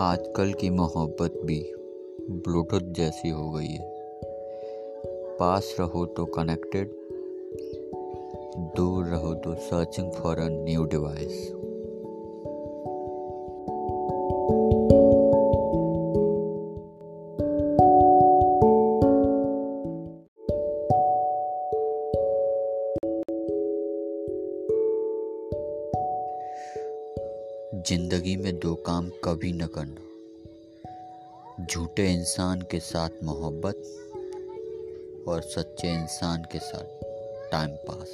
आजकल की मोहब्बत भी ब्लूटूथ जैसी हो गई है। पास रहो तो कनेक्टेड दूर रहो तो searching for a new device ज़िंदगी में दो काम कभी न करना। झूठे इंसान के साथ मोहब्बत और सच्चे इंसान के साथ टाइम पास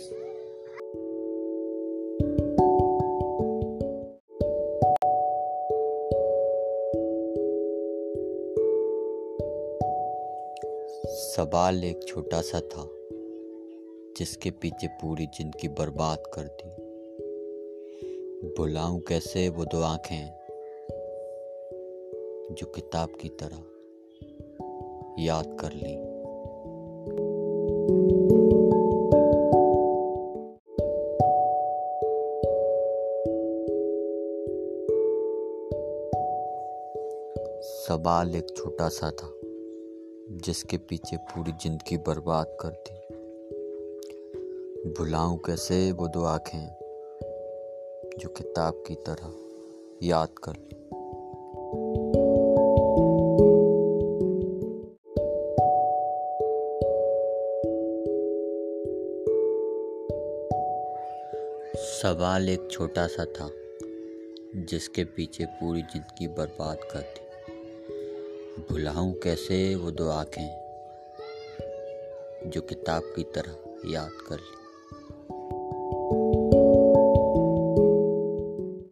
सवाल एक छोटा सा था, जिसके पीछे पूरी ज़िंदगी बर्बाद कर दी। बुलाऊं कैसे वो दो आँखें जो किताब की तरह याद कर ली। सवाल एक छोटा सा था, जिसके पीछे पूरी ज़िंदगी बर्बाद कर दी। भुलाऊं कैसे वो दो आँखें जो किताब की तरह याद कर ली। सवाल एक छोटा सा था, जिसके पीछे पूरी ज़िंदगी बर्बाद कर दी। भुलाऊं कैसे वो दो आँखें, जो किताब की तरह याद कर ली।